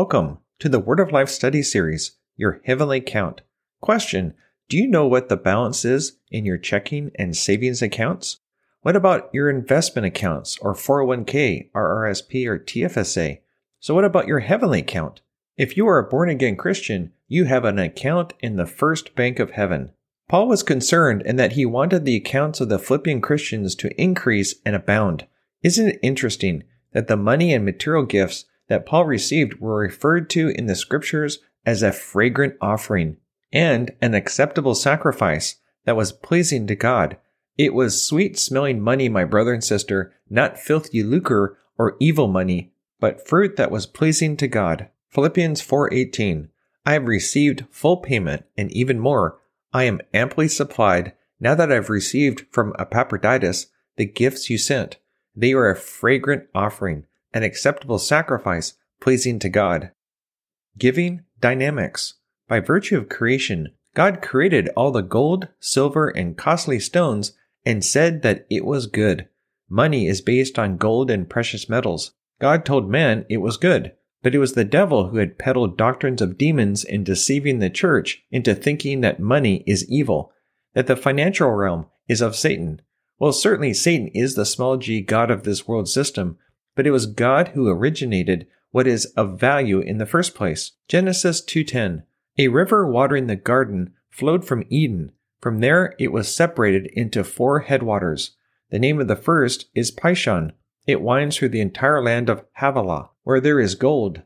Welcome to the Word of Life study series, Your Heavenly Account. Question Do you know what the balance is in your checking and savings accounts? What about your investment accounts or 401k, RRSP, or TFSA? So, what about your heavenly account? If you are a born again Christian, you have an account in the first bank of heaven. Paul was concerned in that he wanted the accounts of the Philippian Christians to increase and abound. Isn't it interesting that the money and material gifts that Paul received were referred to in the scriptures as a fragrant offering and an acceptable sacrifice that was pleasing to God. It was sweet smelling money, my brother and sister, not filthy lucre or evil money, but fruit that was pleasing to God. Philippians 4:18 I have received full payment and even more I am amply supplied now that I've received from Epaphroditus the gifts you sent. They are a fragrant offering, an acceptable sacrifice pleasing to God. Giving dynamics. By virtue of creation, God created all the gold, silver, and costly stones and said that it was good. Money is based on gold and precious metals. God told man it was good, but it was the devil who had peddled doctrines of demons and deceiving the church into thinking that money is evil, that the financial realm is of Satan. Well, certainly Satan is the small g god of this world system, but it was God who originated what is of value in the first place. Genesis 2:10. A river watering the garden flowed from Eden. From there it was separated into four headwaters. The name of the first is Pishon. It winds through the entire land of Havilah, where there is gold.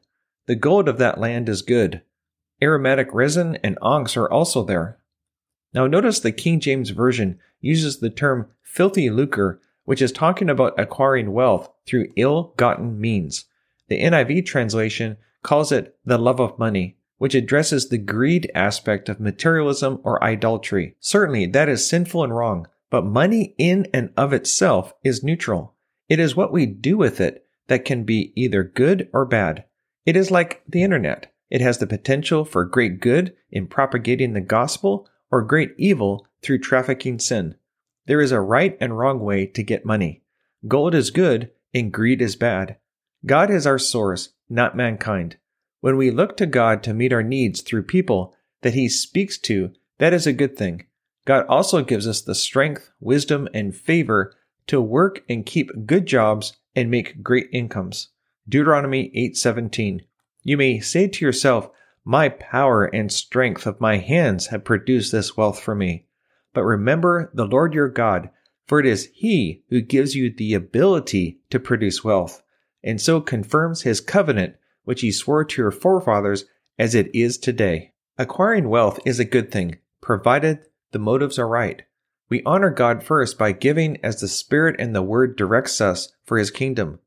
The gold of that land is good. Aromatic resin and onyx are also there. Now notice the King James Version uses the term filthy lucre which is talking about acquiring wealth through ill gotten means. The NIV translation calls it the love of money, which addresses the greed aspect of materialism or idolatry. Certainly, that is sinful and wrong, but money in and of itself is neutral. It is what we do with it that can be either good or bad. It is like the internet. It has the potential for great good in propagating the gospel or great evil through trafficking sin. There is a right and wrong way to get money. Gold is good and greed is bad. God is our source, not mankind. When we look to God to meet our needs through people that He speaks to, that is a good thing. God also gives us the strength, wisdom, and favor to work and keep good jobs and make great incomes. Deuteronomy 8:17. You may say to yourself, "My power and strength of my hands have produced this wealth for me." But remember the Lord your God, for it is He who gives you the ability to produce wealth, and so confirms His covenant which he swore to your forefathers as it is today. Acquiring wealth is a good thing, provided the motives are right. We honor God first by giving as the Spirit and the Word directs us for His kingdom.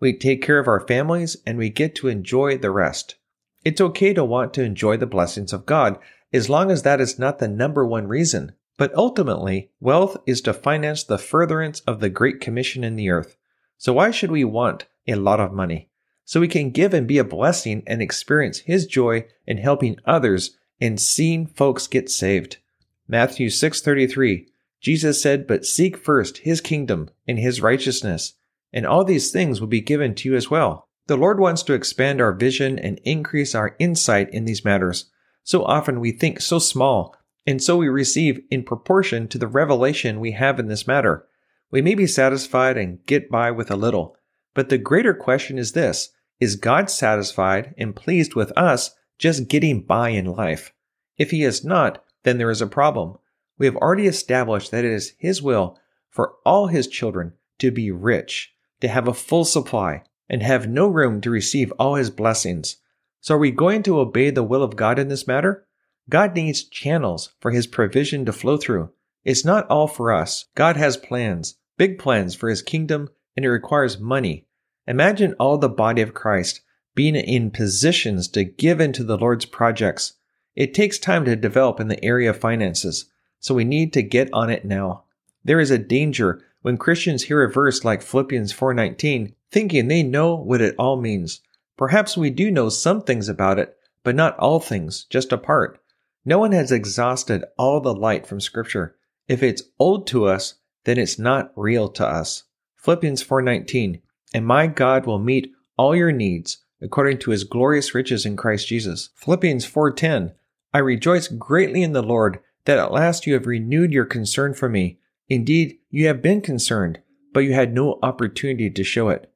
We take care of our families and we get to enjoy the rest. It's okay to want to enjoy the blessings of God as long as that is not the number one reason. But ultimately, wealth is to finance the furtherance of the Great Commission in the earth. So why should we want a lot of money? So we can give and be a blessing and experience His joy in helping others and seeing folks get saved. Matthew 6:33 Jesus said, "But seek first his kingdom and his righteousness, and all these things will be given to you as well." The Lord wants to expand our vision and increase our insight in these matters. So often we think so small, and so we receive in proportion to the revelation we have in this matter. We may be satisfied and get by with a little, but the greater question is this Is God satisfied and pleased with us just getting by in life? If He is not, then there is a problem. We have already established that it is His will for all His children to be rich, to have a full supply, and have no room to receive all His blessings. So are we going to obey the will of God in this matter? God needs channels for His provision to flow through. It's not all for us. God has plans, big plans for His kingdom, and it requires money. Imagine all the body of Christ being in positions to give into the Lord's projects. It takes time to develop in the area of finances so we need to get on it now. There is a danger when Christians hear a verse like Philippians 4:19 thinking they know what it all means. Perhaps we do know some things about it, but not all things, just a part. No one has exhausted all the light from scripture. If it's old to us, then it's not real to us. Philippians 4:19 And my God will meet all your needs according to his glorious riches in Christ Jesus. Philippians 4:10 I rejoice greatly in the Lord that at last you have renewed your concern for me. Indeed, you have been concerned, but you had no opportunity to show it.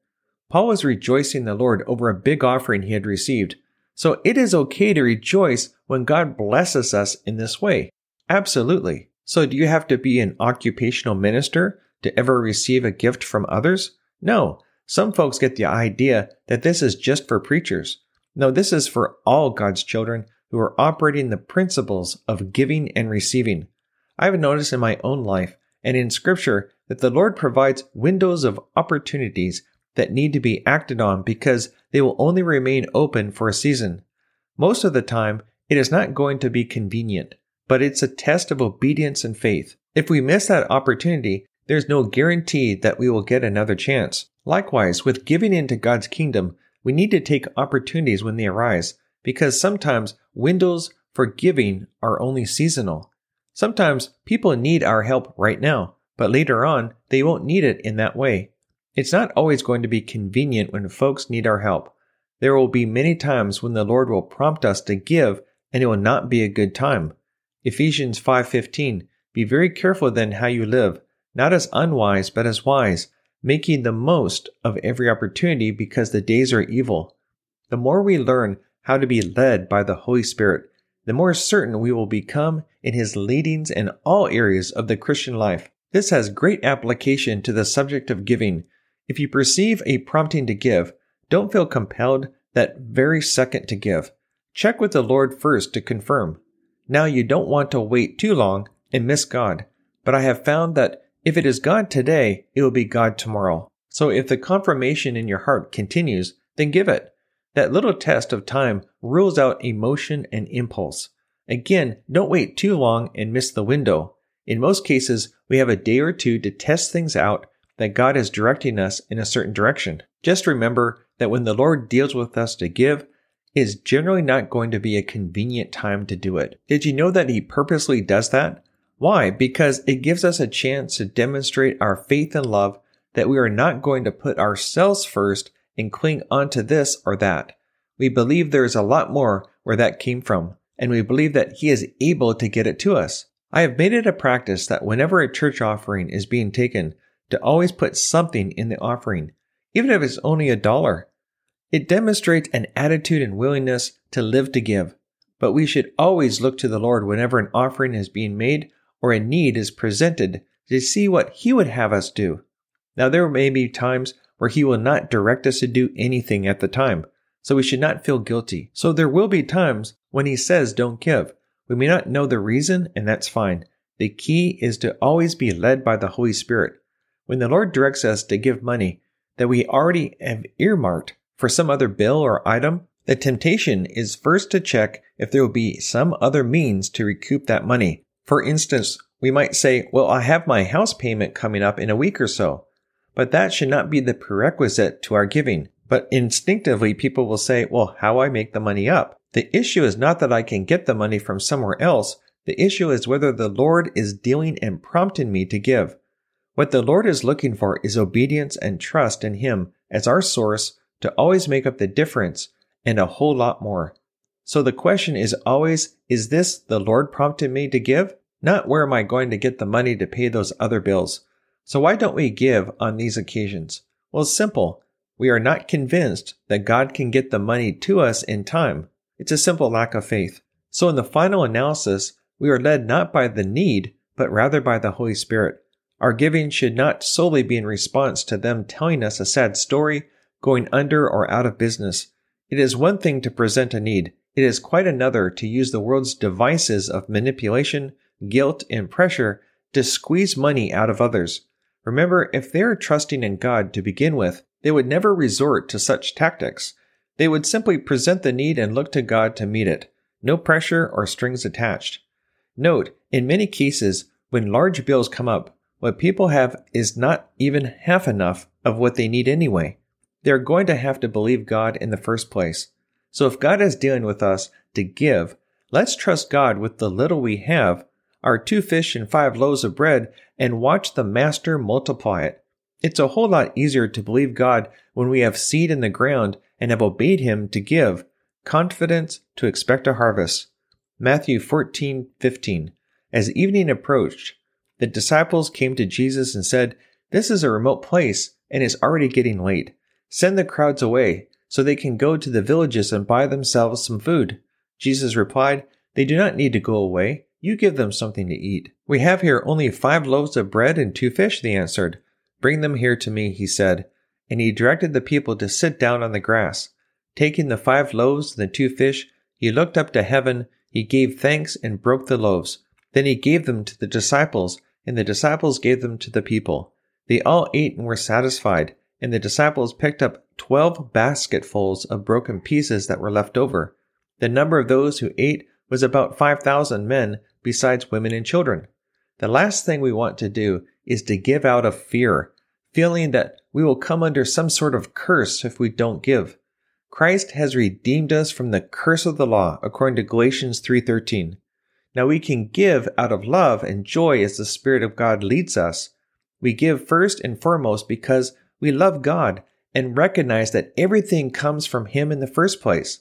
Paul was rejoicing the Lord over a big offering he had received. So it is okay to rejoice when God blesses us in this way. Absolutely. So do you have to be an occupational minister to ever receive a gift from others? No. Some folks get the idea that this is just for preachers. No, this is for all God's children who are operating the principles of giving and receiving. I have noticed in my own life and in Scripture that the Lord provides windows of opportunities that need to be acted on because they will only remain open for a season. Most of the time, it is not going to be convenient, but it's a test of obedience and faith. If we miss that opportunity, there's no guarantee that we will get another chance. Likewise, with giving into God's kingdom, we need to take opportunities when they arise because sometimes windows for giving are only seasonal. Sometimes people need our help right now, but later on, they won't need it in that way. It's not always going to be convenient when folks need our help. There will be many times when the Lord will prompt us to give and it will not be a good time. Ephesians 5:15 Be very careful then how you live, not as unwise but as wise, making the most of every opportunity because the days are evil. The more we learn how to be led by the Holy Spirit, the more certain we will become in His leadings in all areas of the Christian life. This has great application to the subject of giving. If you perceive a prompting to give, don't feel compelled that very second to give. Check with the Lord first to confirm. Now you don't want to wait too long and miss God, but I have found that if it is God today, it will be God tomorrow. So if the confirmation in your heart continues, then give it. That little test of time rules out emotion and impulse. Again, don't wait too long and miss the window. In most cases, we have a day or two to test things out that God is directing us in a certain direction. Just remember that when the Lord deals with us to give, is generally not going to be a convenient time to do it. Did you know that He purposely does that? Why? Because it gives us a chance to demonstrate our faith and love that we are not going to put ourselves first and cling onto this or that. We believe there is a lot more where that came from, and we believe that He is able to get it to us. I have made it a practice that whenever a church offering is being taken, to always put something in the offering, even if it's only a dollar. It demonstrates an attitude and willingness to live to give. But we should always look to the Lord whenever an offering is being made or a need is presented to see what He would have us do. Now, there may be times where He will not direct us to do anything at the time. so we should not feel guilty. So there will be times when He says don't give. We may not know the reason, and that's fine. The key is to always be led by the Holy Spirit. When the Lord directs us to give money that we already have earmarked for some other bill or item, the temptation is first to check if there will be some other means to recoup that money. For instance, we might say, well, I have my house payment coming up in a week or so. But that should not be the prerequisite to our giving. But instinctively, people will say, well, how I make the money up? The issue is not that I can get the money from somewhere else. The issue is whether the Lord is dealing and prompting me to give. What the Lord is looking for is obedience and trust in Him as our source to always make up the difference and a whole lot more. So the question is always, is this the Lord prompting me to give? Not where am I going to get the money to pay those other bills? So why don't we give on these occasions? Well, it's simple. We are not convinced that God can get the money to us in time. It's a simple lack of faith. So in the final analysis, we are led not by the need, but rather by the Holy Spirit. Our giving should not solely be in response to them telling us a sad story, going under or out of business. It is one thing to present a need. It is quite another to use the world's devices of manipulation, guilt, and pressure to squeeze money out of others. Remember, if they are trusting in God to begin with, they would never resort to such tactics. They would simply present the need and look to God to meet it. No pressure or strings attached. Note, in many cases, when large bills come up, what people have is not even half enough of what they need anyway. They're going to have to believe God in the first place. So if God is dealing with us to give, let's trust God with the little we have our two fish and five loaves of bread and watch the Master multiply it. It's a whole lot easier to believe God when we have seed in the ground and have obeyed Him to give, confidence to expect a harvest. Matthew 14:15. As evening approached, the disciples came to Jesus and said, This is a remote place and it's already getting late. Send the crowds away so they can go to the villages and buy themselves some food. Jesus replied, They do not need to go away. You give them something to eat. We have here only five loaves of bread and two fish, they answered. Bring them here to me, he said. And he directed the people to sit down on the grass. Taking the five loaves and the two fish, he looked up to heaven, he gave thanks and broke the loaves. Then he gave them to the disciples, and the disciples gave them to the people. They all ate and were satisfied, and the disciples picked up twelve basketfuls of broken pieces that were left over. The number of those who ate was about 5,000 men, besides women and children. The last thing we want to do is to give out of fear, feeling that we will come under some sort of curse if we don't give. Christ has redeemed us from the curse of the law according to Galatians 3:13. Now we can give out of love and joy as the spirit of God leads us. We give first and foremost because we love God and recognize that everything comes from him in the first place.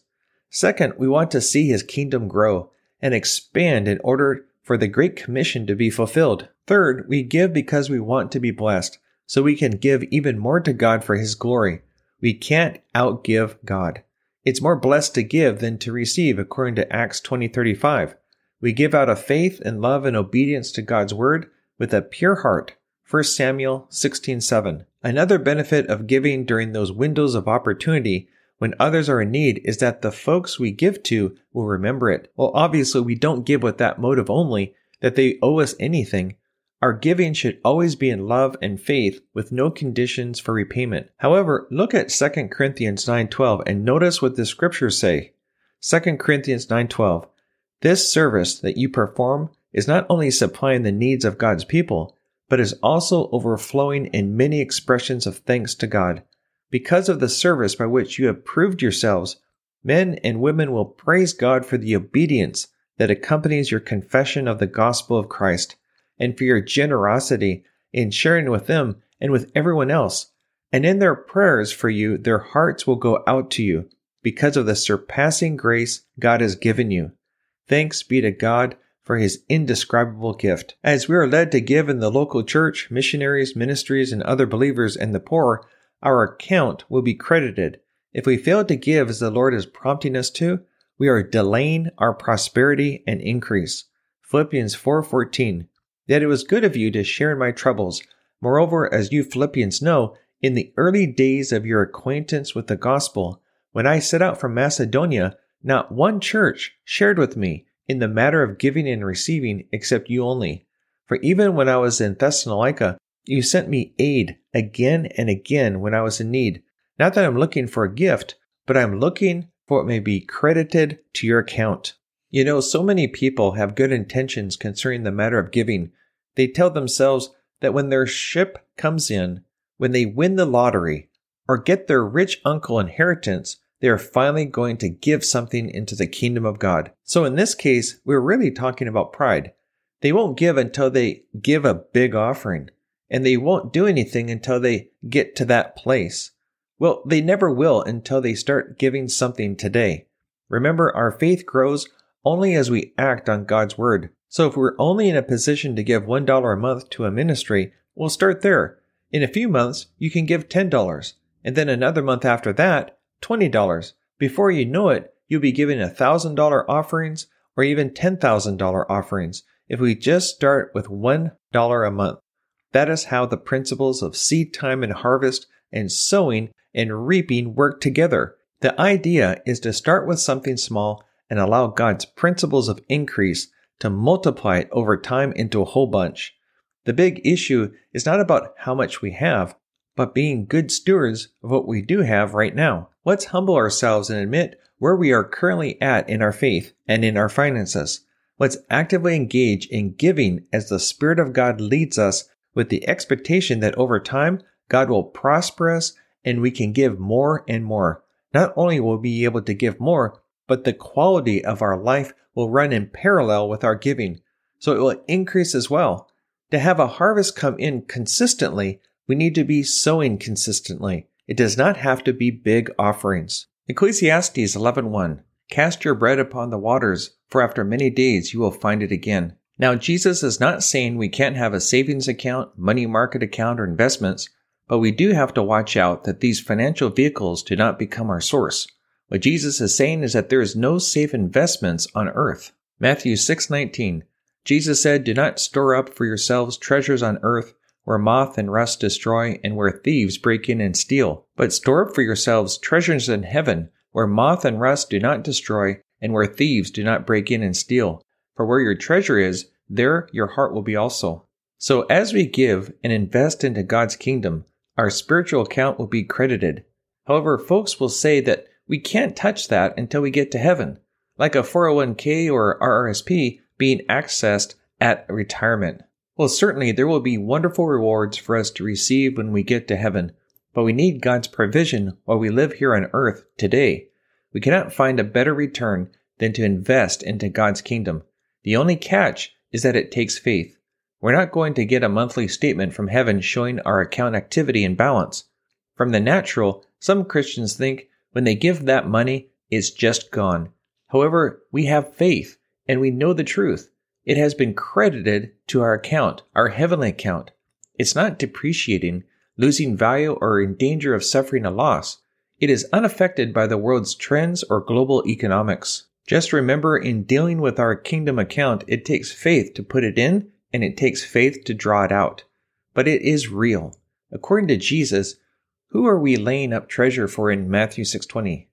Second, we want to see his kingdom grow and expand in order for the Great Commission to be fulfilled. Third, we give because we want to be blessed, so we can give even more to God for his glory. We can't outgive God. It's more blessed to give than to receive, according to Acts 20:35. We give out of faith and love and obedience to God's word with a pure heart. 1 Samuel 16:7. Another benefit of giving during those windows of opportunity when others are in need is that the folks we give to will remember it. Well, obviously, we don't give with that motive only, that they owe us anything. Our giving should always be in love and faith with no conditions for repayment. However, look at 2 Corinthians 9:12 and notice what the scriptures say. 2 Corinthians 9:12 This service that you perform is not only supplying the needs of God's people, but is also overflowing in many expressions of thanks to God. Because of the service by which you have proved yourselves, men and women will praise God for the obedience that accompanies your confession of the gospel of Christ and for your generosity in sharing with them and with everyone else. And in their prayers for you, their hearts will go out to you because of the surpassing grace God has given you. Thanks be to God for his indescribable gift. As we are led to give in the local church, missionaries, ministries, and other believers and the poor, our account will be credited. If we fail to give as the Lord is prompting us to, we are delaying our prosperity and increase. Philippians 4:14. That it was good of you to share in my troubles. Moreover, as you Philippians know, in the early days of your acquaintance with the gospel, When I set out from Macedonia, not one church shared with me in the matter of giving and receiving except you only. For even when I was in Thessalonica, you sent me aid again and again when I was in need. Not that I'm looking for a gift, but I'm looking for what may be credited to your account. You know, so many people have good intentions concerning the matter of giving. They tell themselves that when their ship comes in, when they win the lottery, or get their rich uncle inheritance, they are finally going to give something into the kingdom of God. So in this case, we're really talking about pride. They won't give until they give a big offering, and they won't do anything until they get to that place. Well, they never will until they start giving something today. Remember, our faith grows only as we act on God's word. So if we're only in a position to give $1 a month to a ministry, we'll start there. In a few months, you can give $10, and then another month after that, $20. Before you know it, you'll be giving $1,000 offerings or even $10,000 offerings if we just start with $1 a month. That is how the principles of seed time and harvest and sowing and reaping work together. The idea is to start with something small and allow God's principles of increase to multiply it over time into a whole bunch. The big issue is not about how much we have, but being good stewards of what we do have right now. Let's humble ourselves and admit where we are currently at in our faith and in our finances. Let's actively engage in giving as the Spirit of God leads us with the expectation that over time, God will prosper us and we can give more and more. Not only will we be able to give more, but the quality of our life will run in parallel with our giving. So it will increase as well. To have a harvest come in consistently, we need to be sowing consistently. It does not have to be big offerings. Ecclesiastes 11:1 Cast your bread upon the waters, for after many days you will find it again. Now Jesus is not saying we can't have a savings account, money market account, or investments, but we do have to watch out that these financial vehicles do not become our source. What Jesus is saying is that there is no safe investments on earth. Matthew 6:19. Jesus said, "Do not store up for yourselves treasures on earth where moth and rust destroy and where thieves break in and steal, but store up for yourselves treasures in heaven where moth and rust do not destroy and where thieves do not break in and steal. For where your treasure is, there your heart will be also." So as we give and invest into God's kingdom, our spiritual account will be credited. However, folks will say that we can't touch that until we get to heaven, like a 401k or RRSP being accessed at retirement. Well, certainly there will be wonderful rewards for us to receive when we get to heaven, but we need God's provision while we live here on earth today. We cannot find a better return than to invest into God's kingdom. The only catch is that it takes faith. We're not going to get a monthly statement from heaven showing our account activity and balance. From the natural, some Christians think when they give that money, it's just gone. However, we have faith and we know the truth. It has been credited to our account, our heavenly account. It's not depreciating, losing value, or in danger of suffering a loss. It is unaffected by the world's trends or global economics. Just remember in dealing with our kingdom account, it takes faith to put it in and it takes faith to draw it out. But it is real. According to Jesus, who are we laying up treasure for in Matthew 6:20?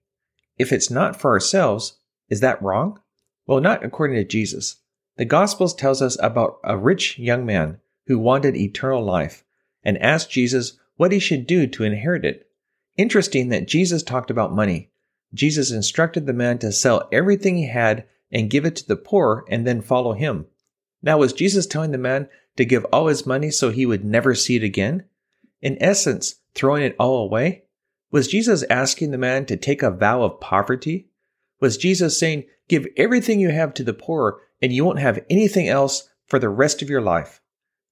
If it's not for ourselves, is that wrong? Well, not according to Jesus. The Gospels tells us about a rich young man who wanted eternal life and asked Jesus what he should do to inherit it. Interesting that Jesus talked about money. Jesus instructed the man to sell everything he had and give it to the poor and then follow him. Now, was Jesus telling the man to give all his money so he would never see it again? In essence, throwing it all away? Was Jesus asking the man to take a vow of poverty? Was Jesus saying, Give everything you have to the poor and you won't have anything else for the rest of your life?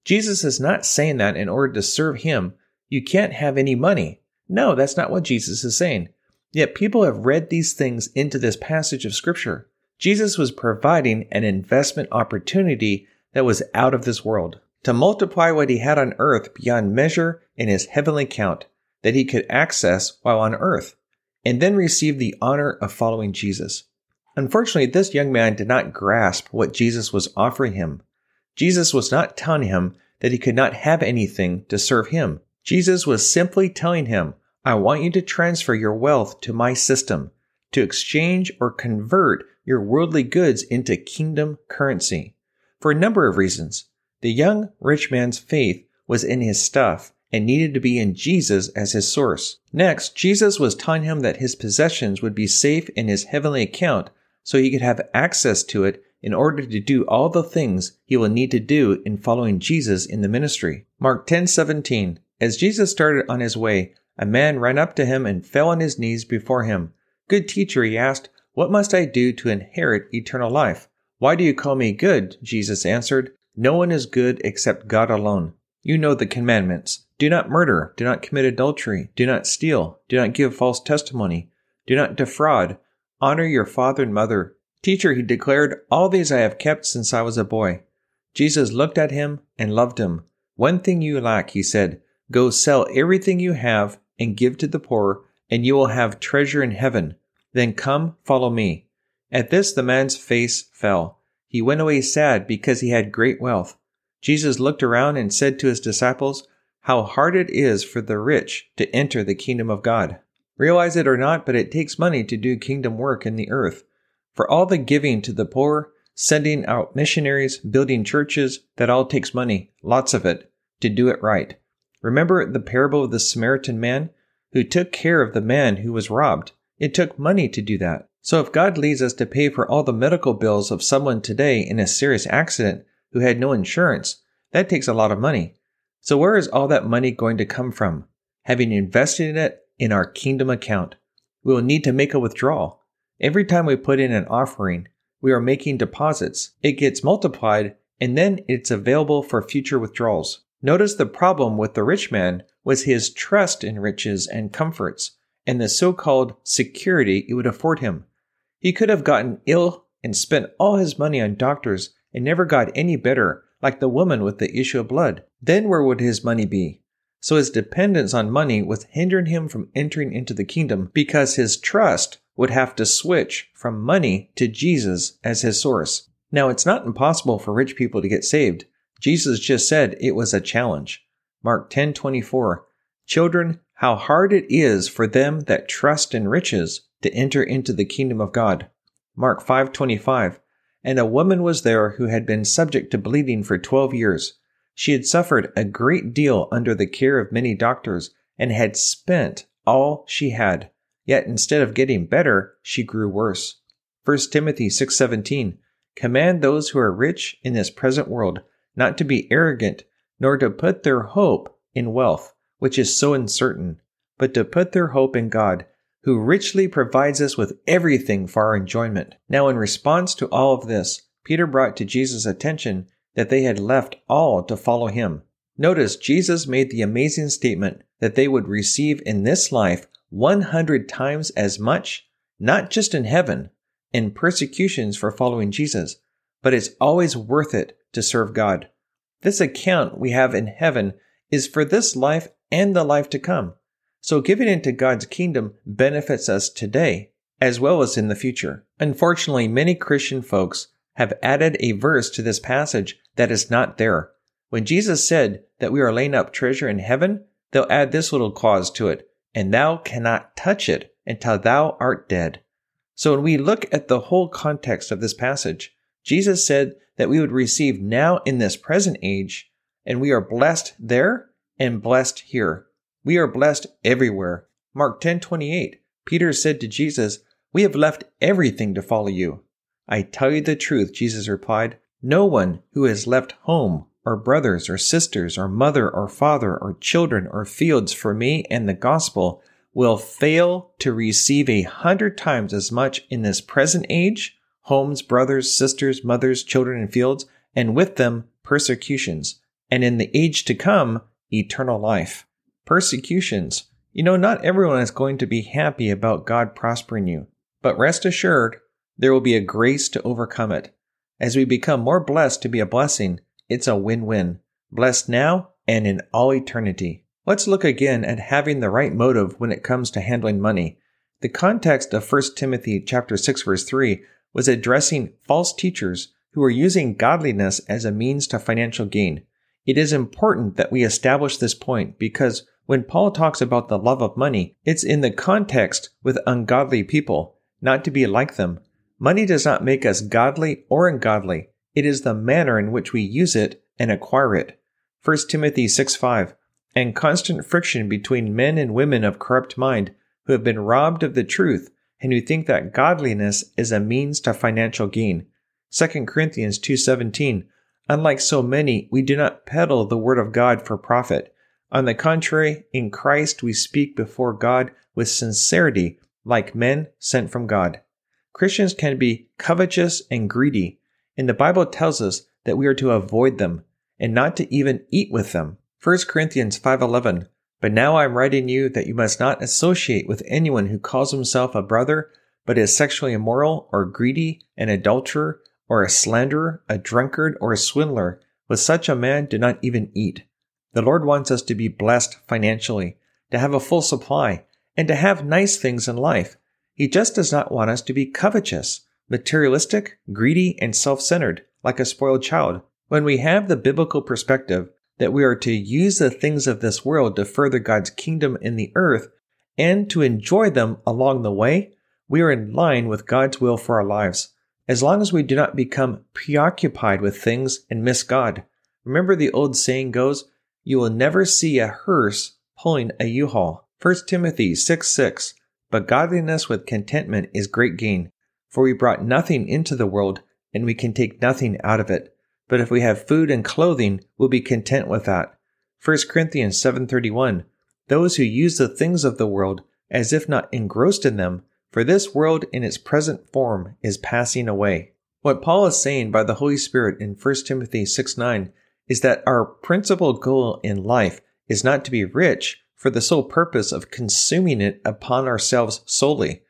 Jesus is not saying that in order to serve him, you can't have any money. No, that's not what Jesus is saying. Yet people have read these things into this passage of Scripture. Jesus was providing an investment opportunity that was out of this world to multiply what he had on earth beyond measure in his heavenly account that he could access while on earth, and then receive the honor of following Jesus. Unfortunately, this young man did not grasp what Jesus was offering him. Jesus was not telling him that he could not have anything to serve him. Jesus was simply telling him, I want you to transfer your wealth to my system, to exchange or convert your worldly goods into kingdom currency. For a number of reasons. The young rich man's faith was in his stuff and needed to be in Jesus as his source. Next, Jesus was telling him that his possessions would be safe in his heavenly account so he could have access to it in order to do all the things he will need to do in following Jesus in the ministry. Mark 10:17 As Jesus started on his way, a man ran up to him and fell on his knees before him. Good teacher, he asked, what must I do to inherit eternal life? Why do you call me good? Jesus answered, No one is good except God alone. You know the commandments. Do not murder. Do not commit adultery. Do not steal. Do not give false testimony. Do not defraud. Honor your father and mother. Teacher, he declared, all these I have kept since I was a boy. Jesus looked at him and loved him. One thing you lack, he said. Go sell everything you have and give to the poor, and you will have treasure in heaven. Then come, follow me. At this the man's face fell. He went away sad because he had great wealth. Jesus looked around and said to his disciples, How hard it is for the rich to enter the kingdom of God. Realize it or not, but it takes money to do kingdom work in the earth. For all the giving to the poor, sending out missionaries, building churches, that all takes money, lots of it, to do it right. Remember the parable of the Samaritan man who took care of the man who was robbed. It took money to do that. So if God leads us to pay for all the medical bills of someone today in a serious accident who had no insurance, that takes a lot of money. So where is all that money going to come from? Having invested in it in our kingdom account, we will need to make a withdrawal. Every time we put in an offering, we are making deposits. It gets multiplied and then it's available for future withdrawals. Notice the problem with the rich man was his trust in riches and comforts and the so called security it would afford him. He could have gotten ill and spent all his money on doctors and never got any better, like the woman with the issue of blood. Then where would his money be? So his dependence on money was hindering him from entering into the kingdom because his trust would have to switch from money to Jesus as his source. Now, it's not impossible for rich people to get saved. Jesus just said it was a challenge. Mark 10:24 Children, how hard it is for them that trust in riches to enter into the kingdom of God. Mark 5:25 And a woman was there who had been subject to bleeding for 12 years. She had suffered a great deal under the care of many doctors and had spent all she had. Yet instead of getting better, she grew worse. 1 Timothy 6:17 Command those who are rich in this present world not to be arrogant, nor to put their hope in wealth which is so uncertain, but to put their hope in God, who richly provides us with everything for our enjoyment. Now, in response to all of this, Peter brought to Jesus' attention that they had left all to follow him. Notice Jesus made the amazing statement that they would receive in this life 100 times as much, not just in heaven, in persecutions for following Jesus, but it's always worth it to serve God. This account we have in heaven is for this life and the life to come. So giving into God's kingdom benefits us today as well as in the future. Unfortunately, many Christian folks have added a verse to this passage that is not there. When Jesus said that we are laying up treasure in heaven, they'll add this little clause to it, and thou cannot touch it until thou art dead. So when we look at the whole context of this passage, Jesus said that we would receive now in this present age, and we are blessed there and blessed here. We are blessed everywhere. Mark 10:28. Peter said to Jesus, "We have left everything to follow you." I tell you the truth, Jesus replied. No one who has left home or brothers or sisters or mother or father or children or fields for me and the gospel will fail to receive a hundred times as much in this present age homes, brothers, sisters, mothers, children, and fields, and with them persecutions, and in the age to come eternal life. Persecutions. You know, not everyone is going to be happy about God prospering you, but rest assured, there will be a grace to overcome it. As we become more blessed to be a blessing, it's a win-win. Blessed now and in all eternity. Let's look again at having the right motive when it comes to handling money. The context of 1 Timothy chapter 6 verse 3 was addressing false teachers who were using godliness as a means to financial gain. It is important that we establish this point because When Paul talks about the love of money, it's in the context with ungodly people, not to be like them. Money does not make us godly or ungodly. It is the manner in which we use it and acquire it. 1 Timothy 6 5. And constant friction between men and women of corrupt mind who have been robbed of the truth and who think that godliness is a means to financial gain. 2 Corinthians 2:17 Unlike so many, we do not peddle the word of God for profit. On the contrary, in Christ we speak before God with sincerity, like men sent from God. Christians can be covetous and greedy, and the Bible tells us that we are to avoid them and not to even eat with them. 1 Corinthians 5:11 But now I am writing you that you must not associate with anyone who calls himself a brother but is sexually immoral or greedy, an adulterer, or a slanderer, a drunkard, or a swindler. With such a man do not even eat. The Lord wants us to be blessed financially, to have a full supply, and to have nice things in life. He just does not want us to be covetous, materialistic, greedy, and self centered, like a spoiled child. When we have the biblical perspective that we are to use the things of this world to further God's kingdom in the earth and to enjoy them along the way, we are in line with God's will for our lives. As long as we do not become preoccupied with things and miss God. Remember the old saying goes, you will never see a hearse pulling a U-Haul. 1 Timothy 6 6 but godliness with contentment is great gain, for we brought nothing into the world, and we can take nothing out of it. But if we have food and clothing, we'll be content with that. 1 Corinthians 7:31 Those who use the things of the world as if not engrossed in them, for this world in its present form is passing away. What Paul is saying by the Holy Spirit in 1 Timothy 6 9 is that our principal goal in life is not to be rich, for the sole purpose of consuming it upon ourselves solely.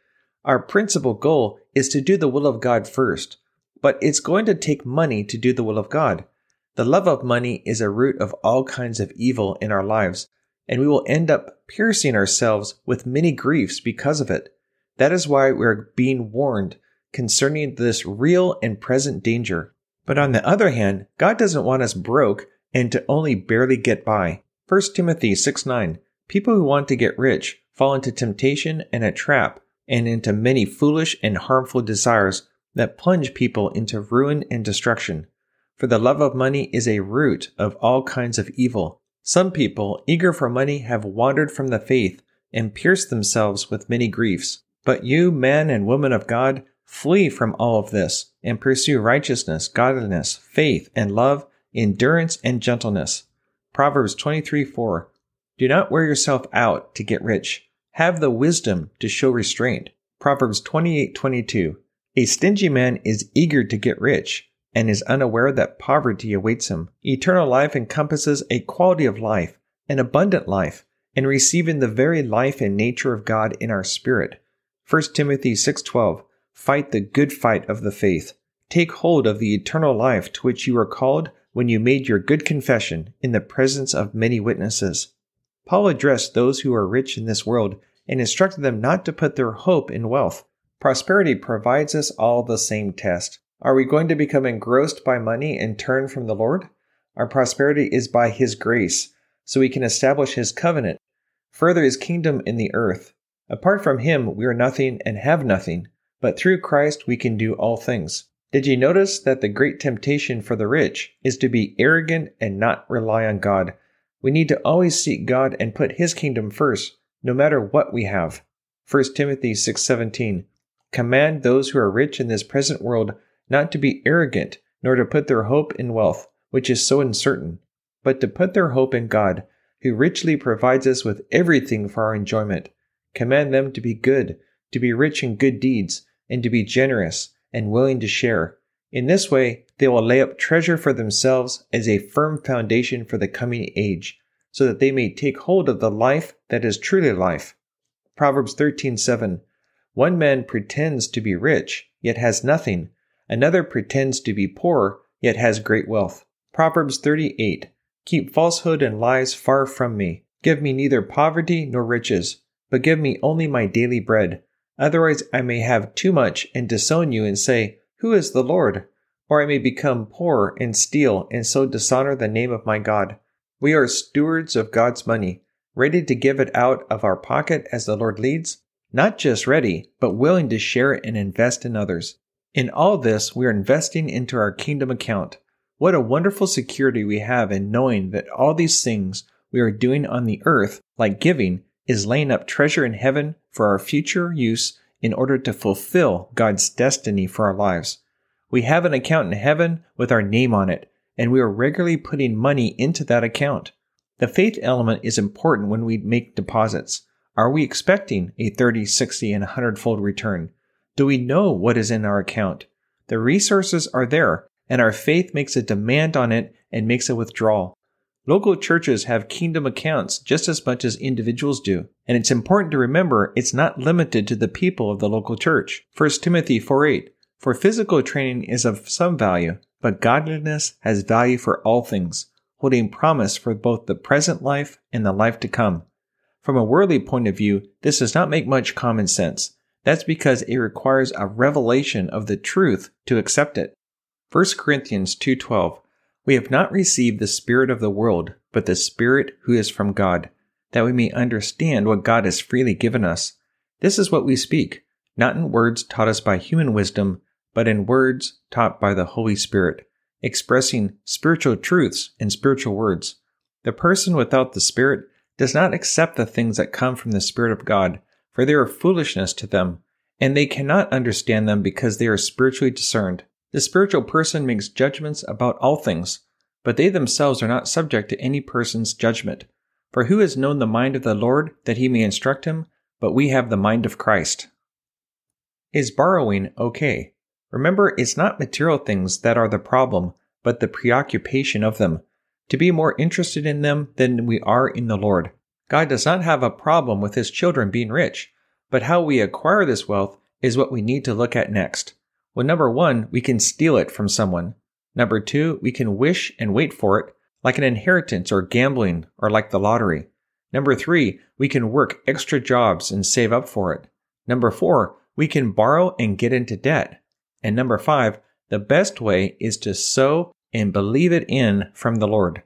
Our principal goal is to do the will of God first, but it's going to take money to do the will of God. The love of money is a root of all kinds of evil in our lives, and we will end up piercing ourselves with many griefs because of it. That is why we're being warned concerning this real and present danger. But on the other hand, God doesn't want us broke and to only barely get by. 1 Timothy 6 9 People who want to get rich fall into temptation and a trap and into many foolish and harmful desires that plunge people into ruin and destruction. For the love of money is a root of all kinds of evil. Some people, eager for money, have wandered from the faith and pierced themselves with many griefs. But you, man and woman of God, flee from all of this and pursue righteousness, godliness, faith, and love, endurance, and gentleness. Proverbs 23 4. Do not wear yourself out to get rich. Have the wisdom to show restraint. Proverbs 28:22. A stingy man is eager to get rich and is unaware that poverty awaits him. Eternal life encompasses a quality of life, an abundant life, and receiving the very life and nature of God in our spirit. 1 Timothy 6:12. Fight the good fight of the faith. Take hold of the eternal life to which you were called when you made your good confession in the presence of many witnesses. Paul addressed those who are rich in this world and instructed them not to put their hope in wealth. Prosperity provides us all the same test. Are we going to become engrossed by money and turn from the Lord? Our prosperity is by His grace, so we can establish His covenant, further His kingdom in the earth. Apart from Him, we are nothing and have nothing, but through Christ we can do all things. Did you notice that the great temptation for the rich is to be arrogant and not rely on God? We need to always seek God and put his kingdom first, no matter what we have. 1 Timothy 6:17 Command those who are rich in this present world not to be arrogant, nor to put their hope in wealth, which is so uncertain, but to put their hope in God, who richly provides us with everything for our enjoyment. Command them to be good, to be rich in good deeds, and to be generous and willing to share. In this way, they will lay up treasure for themselves as a firm foundation for the coming age, so that they may take hold of the life that is truly life. Proverbs 13:7 One man pretends to be rich, yet has nothing. Another pretends to be poor, yet has great wealth. Proverbs 38 Keep falsehood and lies far from me. Give me neither poverty nor riches, but give me only my daily bread. Otherwise I may have too much and disown you and say, who is the Lord? Or I may become poor and steal and so dishonor the name of my God. We are stewards of God's money. ready to give it out of our pocket as the Lord leads, not just ready, but willing to share it and invest in others. In all this, we are investing into our kingdom account. What a wonderful security we have in knowing that all these things we are doing on the earth, like giving, is laying up treasure in heaven for our future use in order to fulfill God's destiny for our lives. We have an account in heaven with our name on it, and we are regularly putting money into that account. The faith element is important when we make deposits. Are we expecting a 30, 60, and 100 fold return? Do we know what is in our account? The resources are there, and our faith makes a demand on it and makes a withdrawal. Local churches have kingdom accounts just as much as individuals do, and it's important to remember it's not limited to the people of the local church. 1 Timothy 4:8 For physical training is of some value, but godliness has value for all things, holding promise for both the present life and the life to come. From a worldly point of view, this does not make much common sense. That's because it requires a revelation of the truth to accept it. 1 Corinthians 2:12 We have not received the spirit of the world, but the spirit who is from God, that we may understand what God has freely given us. This is what we speak, not in words taught us by human wisdom, but in words taught by the Holy Spirit, expressing spiritual truths in spiritual words. The person without the Spirit does not accept the things that come from the Spirit of God, for they are foolishness to them, and they cannot understand them because they are spiritually discerned. The spiritual person makes judgments about all things, but they themselves are not subject to any person's judgment. For who has known the mind of the Lord that he may instruct him? But we have the mind of Christ. Is borrowing okay? Remember, it's not material things that are the problem, but the preoccupation of them to be more interested in them than we are in the Lord. God does not have a problem with his children being rich, but how we acquire this wealth is what we need to look at next. Well, number one, we can steal it from someone. Number two, we can wish and wait for it, like an inheritance or gambling or like the lottery. Number three, we can work extra jobs and save up for it. Number four, we can borrow and get into debt. And number five, the best way is to sow and believe it in from the Lord.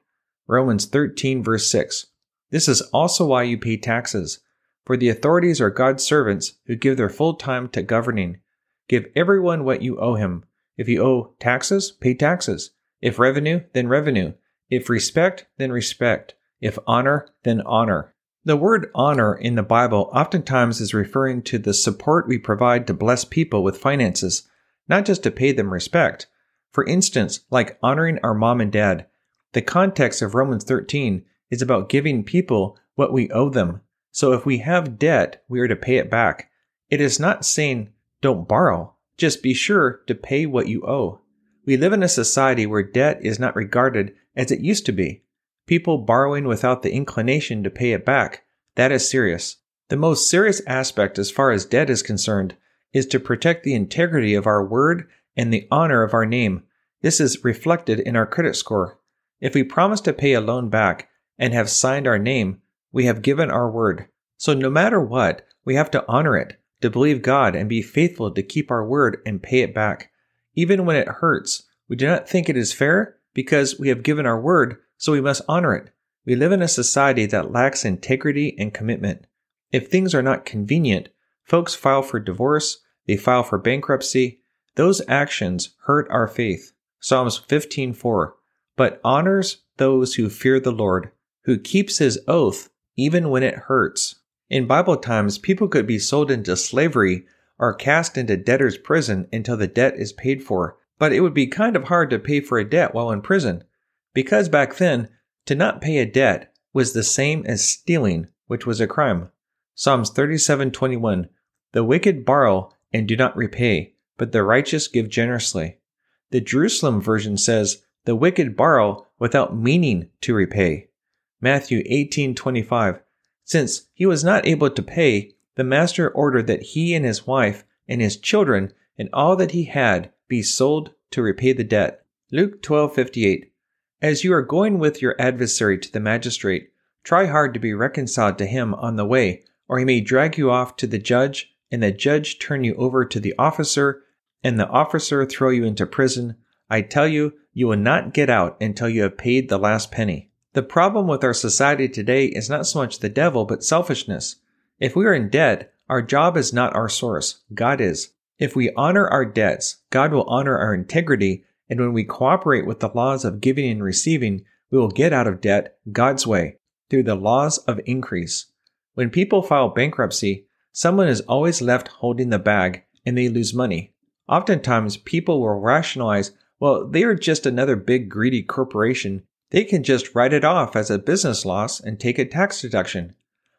Romans 13, verse 6. This is also why you pay taxes, for the authorities are God's servants who give their full time to governing. Give everyone what you owe him. If you owe taxes, pay taxes. If revenue, then revenue. If respect, then respect. If honor, then honor. The word honor in the Bible oftentimes is referring to the support we provide to bless people with finances, not just to pay them respect. For instance, like honoring our mom and dad, the context of Romans 13 is about giving people what we owe them. So if we have debt, we are to pay it back. It is not saying don't borrow, just be sure to pay what you owe. We live in a society where debt is not regarded as it used to be. People borrowing without the inclination to pay it back. That is serious. The most serious aspect as far as debt is concerned is to protect the integrity of our word and the honor of our name. This is reflected in our credit score. If we promise to pay a loan back and have signed our name, we have given our word. So no matter what, we have to honor it, to believe God and be faithful to keep our word and pay it back. Even when it hurts, we do not think it is fair because we have given our word, so we must honor it. We live in a society that lacks integrity and commitment. If things are not convenient, folks file for divorce, they file for bankruptcy, those actions hurt our faith. Psalms 15:4. But honors those who fear the Lord, who keeps his oath even when it hurts. In Bible times, people could be sold into slavery or cast into debtor's prison until the debt is paid for, but it would be kind of hard to pay for a debt while in prison. Because back then, to not pay a debt was the same as stealing, which was a crime. Psalms 37:21 The wicked borrow and do not repay, but the righteous give generously. The Jerusalem version says, the wicked borrow without meaning to repay. Matthew 18:25. Since he was not able to pay, the master ordered that he and his wife and his children and all that he had be sold to repay the debt. Luke 12:58. As you are going with your adversary to the magistrate, try hard to be reconciled to him on the way, or he may drag you off to the judge, and the judge turn you over to the officer, and the officer throw you into prison, I tell you, you will not get out until you have paid the last penny. The problem with our society today is not so much the devil, but selfishness. If we are in debt, our job is not our source, God is. If we honor our debts, God will honor our integrity, and when we cooperate with the laws of giving and receiving, we will get out of debt God's way, through the laws of increase. When people file bankruptcy, someone is always left holding the bag, and they lose money. Oftentimes, people will rationalize, well, they are just another big greedy corporation. They can just write it off as a business loss and take a tax deduction.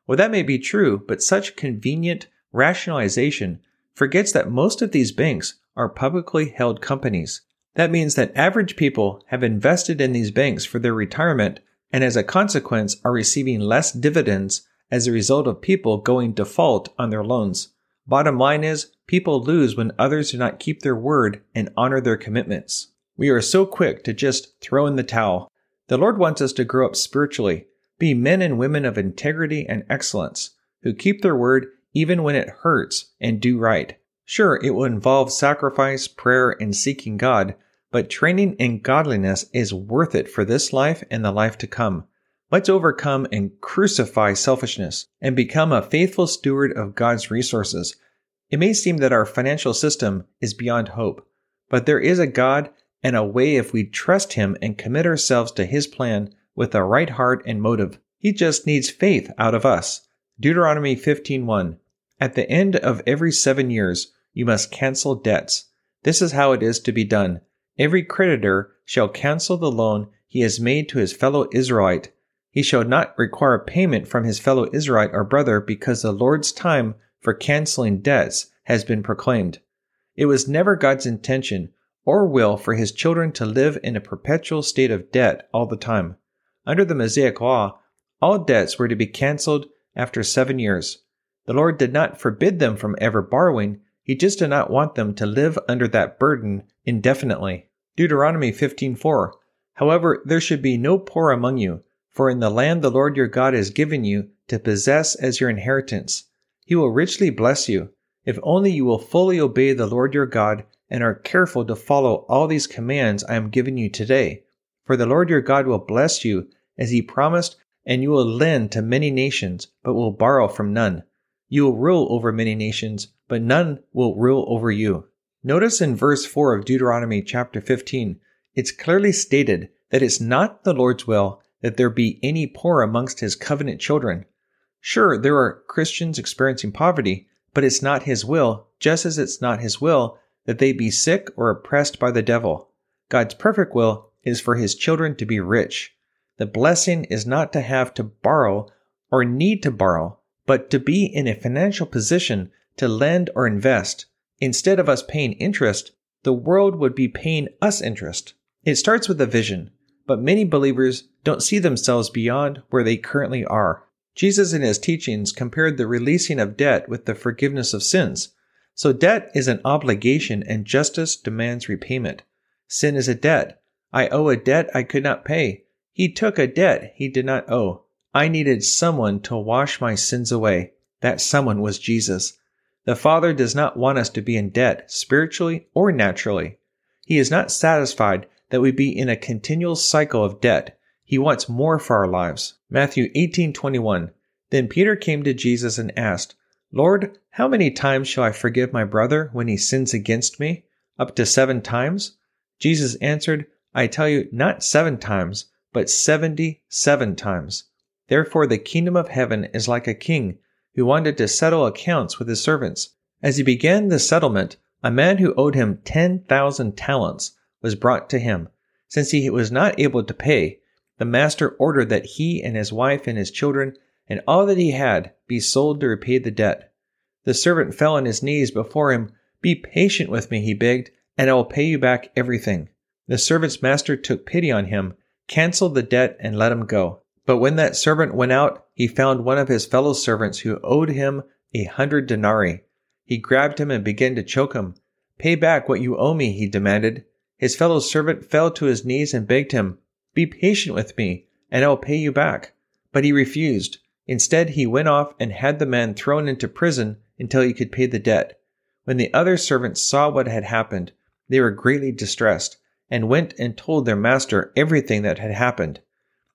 Well, that may be true, but such convenient rationalization forgets that most of these banks are publicly held companies. That means that average people have invested in these banks for their retirement and as a consequence are receiving less dividends as a result of people going default on their loans. Bottom line is, people lose when others do not keep their word and honor their commitments. We are so quick to just throw in the towel. The Lord wants us to grow up spiritually, be men and women of integrity and excellence, who keep their word even when it hurts and do right. Sure, it will involve sacrifice, prayer, and seeking God, but training in godliness is worth it for this life and the life to come. Let's overcome and crucify selfishness and become a faithful steward of God's resources. It may seem that our financial system is beyond hope, but there is a God and a way if we trust Him and commit ourselves to His plan with a right heart and motive. He just needs faith out of us. Deuteronomy 15:1 At the end of every 7 years you must cancel debts. This is how it is to be done. Every creditor shall cancel the loan he has made to his fellow Israelite. He shall not require payment from his fellow Israelite or brother because the Lord's time for canceling debts has been proclaimed. It was never God's intention or will for his children to live in a perpetual state of debt all the time. Under the Mosaic law, all debts were to be canceled after seven years. The Lord did not forbid them from ever borrowing, he just did not want them to live under that burden indefinitely. Deuteronomy 15:4 However, there should be no poor among you, for in the land the Lord your God has given you to possess as your inheritance, he will richly bless you, if only you will fully obey the Lord your God and are careful to follow all these commands I am giving you today. For the Lord your God will bless you as he promised, and you will lend to many nations, but will borrow from none. You will rule over many nations, but none will rule over you. Notice in verse 4 of Deuteronomy chapter 15, it's clearly stated that it's not the Lord's will that there be any poor amongst his covenant children. Sure, there are Christians experiencing poverty, but it's not his will, just as it's not his will that they be sick or oppressed by the devil. God's perfect will is for his children to be rich. The blessing is not to have to borrow or need to borrow, but to be in a financial position to lend or invest. Instead of us paying interest, the world would be paying us interest. It starts with a vision, but many believers don't see themselves beyond where they currently are. Jesus in his teachings compared the releasing of debt with the forgiveness of sins. So debt is an obligation and justice demands repayment. Sin is a debt. I owe a debt I could not pay. He took a debt he did not owe. I needed someone to wash my sins away. That someone was Jesus. The Father does not want us to be in debt, spiritually or naturally. He is not satisfied that we be in a continual cycle of debt. He wants more for our lives. Matthew 18:21. Then Peter came to Jesus and asked, "Lord, how many times shall I forgive my brother when he sins against me? Up to 7 times?" Jesus answered, "I tell you, not 7 times, but 77 times." Therefore the kingdom of heaven is like a king who wanted to settle accounts with his servants. As he began the settlement, a man who owed him 10,000 talents was brought to him. Since he was not able to pay, the master ordered that he and his wife and his children and all that he had be sold to repay the debt. The servant fell on his knees before him. Be patient with me, he begged, and I will pay you back everything. The servant's master took pity on him, canceled the debt, and let him go. But when that servant went out, he found one of his fellow servants who owed him a hundred denarii. He grabbed him and began to choke him. Pay back what you owe me, he demanded. His fellow servant fell to his knees and begged him, Be patient with me, and I will pay you back. But he refused. Instead, he went off and had the man thrown into prison until he could pay the debt. When the other servants saw what had happened, they were greatly distressed, and went and told their master everything that had happened.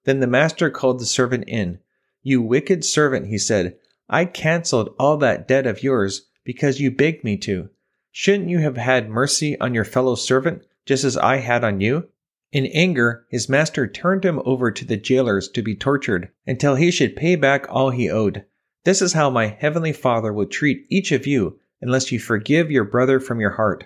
Then the master called the servant in. You wicked servant, he said, I canceled all that debt of yours because you begged me to. Shouldn't you have had mercy on your fellow servant, just as I had on you? In anger, his master turned him over to the jailers to be tortured until he should pay back all he owed. This is how my heavenly Father will treat each of you unless you forgive your brother from your heart.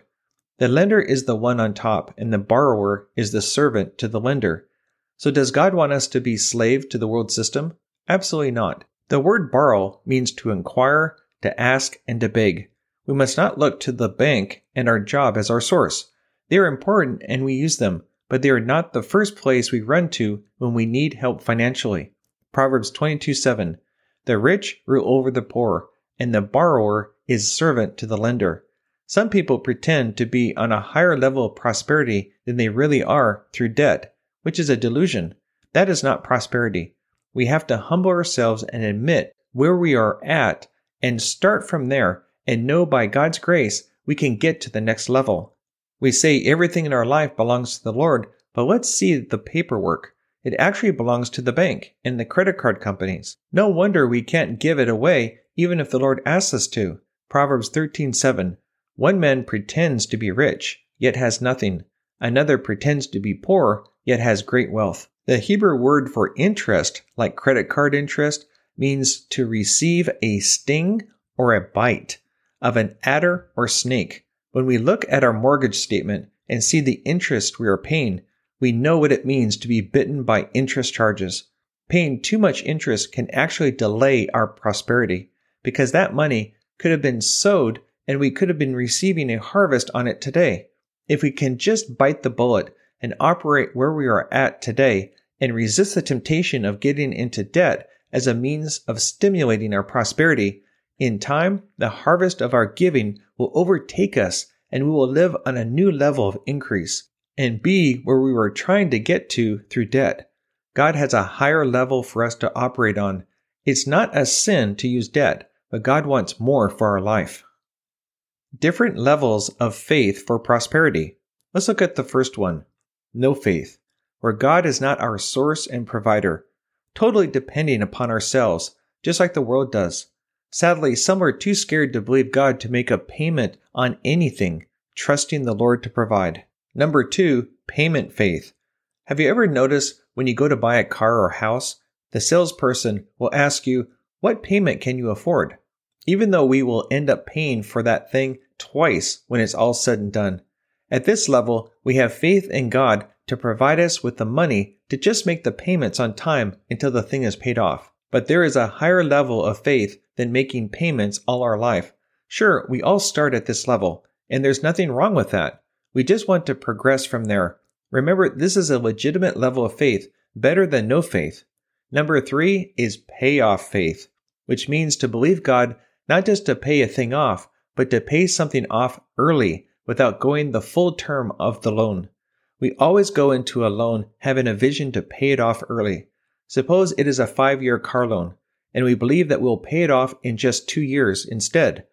The lender is the one on top, and the borrower is the servant to the lender. So, does God want us to be slave to the world system? Absolutely not. The word borrow means to inquire, to ask, and to beg. We must not look to the bank and our job as our source. They are important and we use them, but they are not the first place we run to when we need help financially. Proverbs 22 7. The rich rule over the poor, and the borrower is servant to the lender. Some people pretend to be on a higher level of prosperity than they really are through debt, which is a delusion. That is not prosperity. We have to humble ourselves and admit where we are at and start from there and know by God's grace we can get to the next level. We say everything in our life belongs to the Lord, but let's see the paperwork. It actually belongs to the bank and the credit card companies. No wonder we can't give it away even if the Lord asks us to. Proverbs 13:7 one man pretends to be rich, yet has nothing. Another pretends to be poor, yet has great wealth. The Hebrew word for interest, like credit card interest, means to receive a sting or a bite of an adder or snake. When we look at our mortgage statement and see the interest we are paying, we know what it means to be bitten by interest charges. Paying too much interest can actually delay our prosperity because that money could have been sowed and we could have been receiving a harvest on it today. If we can just bite the bullet and operate where we are at today and resist the temptation of getting into debt as a means of stimulating our prosperity, in time, the harvest of our giving will overtake us and we will live on a new level of increase and be where we were trying to get to through debt. God has a higher level for us to operate on. It's not a sin to use debt, but God wants more for our life. Different levels of faith for prosperity. Let's look at the first one no faith, where God is not our source and provider, totally depending upon ourselves, just like the world does. Sadly, some are too scared to believe God to make a payment on anything, trusting the Lord to provide. Number two, payment faith. Have you ever noticed when you go to buy a car or house, the salesperson will ask you, What payment can you afford? Even though we will end up paying for that thing twice when it's all said and done. At this level, we have faith in God to provide us with the money to just make the payments on time until the thing is paid off. But there is a higher level of faith than making payments all our life. Sure, we all start at this level, and there's nothing wrong with that. We just want to progress from there. Remember, this is a legitimate level of faith, better than no faith. Number three is payoff faith, which means to believe God not just to pay a thing off, but to pay something off early without going the full term of the loan. We always go into a loan having a vision to pay it off early. Suppose it is a five year car loan, and we believe that we'll pay it off in just two years instead.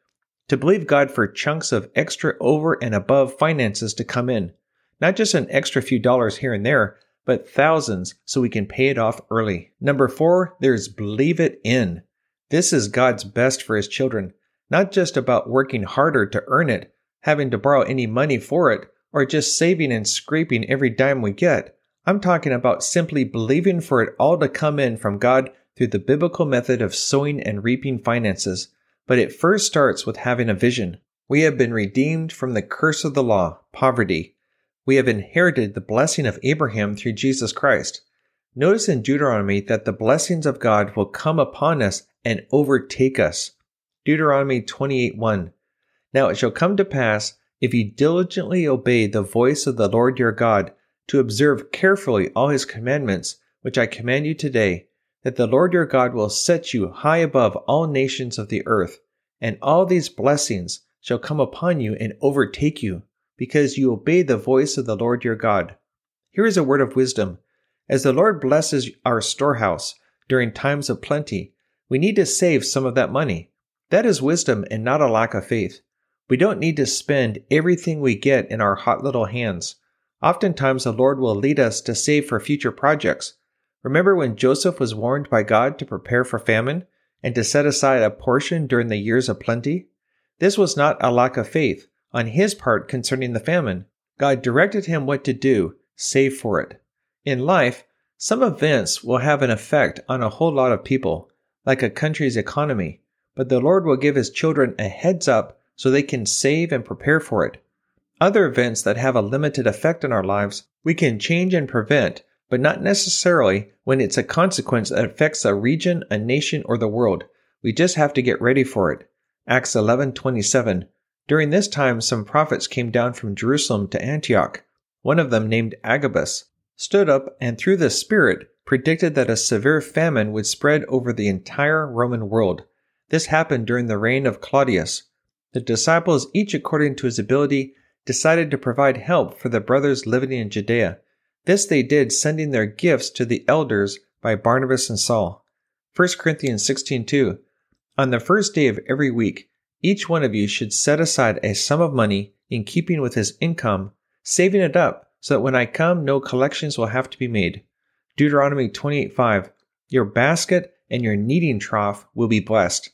To believe God for chunks of extra over and above finances to come in, not just an extra few dollars here and there, but thousands so we can pay it off early. Number four, there's believe it in. This is God's best for his children not just about working harder to earn it, having to borrow any money for it, or just saving and scraping every dime we get. I'm talking about simply believing for it all to come in from God through the biblical method of sowing and reaping finances. But it first starts with having a vision. We have been redeemed from the curse of the law, poverty. We have inherited the blessing of Abraham through Jesus Christ. Notice in Deuteronomy that the blessings of God will come upon us and overtake us. Deuteronomy 28 1. Now it shall come to pass, if you diligently obey the voice of the Lord your God, to observe carefully all his commandments, which I command you today, that the Lord your God will set you high above all nations of the earth, and all these blessings shall come upon you and overtake you, because you obey the voice of the Lord your God. Here is a word of wisdom. As the Lord blesses our storehouse during times of plenty, we need to save some of that money. That is wisdom and not a lack of faith. We don't need to spend everything we get in our hot little hands. Oftentimes, the Lord will lead us to save for future projects. Remember when Joseph was warned by God to prepare for famine and to set aside a portion during the years of plenty? This was not a lack of faith on his part concerning the famine. God directed him what to do, save for it. In life, some events will have an effect on a whole lot of people, like a country's economy, but the Lord will give his children a heads up so they can save and prepare for it. Other events that have a limited effect on our lives we can change and prevent, but not necessarily when it's a consequence that affects a region, a nation, or the world. We just have to get ready for it. Acts 11:27. During this time some prophets came down from Jerusalem to Antioch. One of them named Agabus stood up and through the Spirit predicted that a severe famine would spread over the entire Roman world. This happened during the reign of Claudius. The disciples, each according to his ability, decided to provide help for the brothers living in Judea. This they did, sending their gifts to the elders by Barnabas and Saul. 1 Corinthians 16:2 On the first day of every week, each one of you should set aside a sum of money in keeping with his income, saving it up so that when I come no collections will have to be made. Deuteronomy 28:5 Your basket and your kneading trough will be blessed.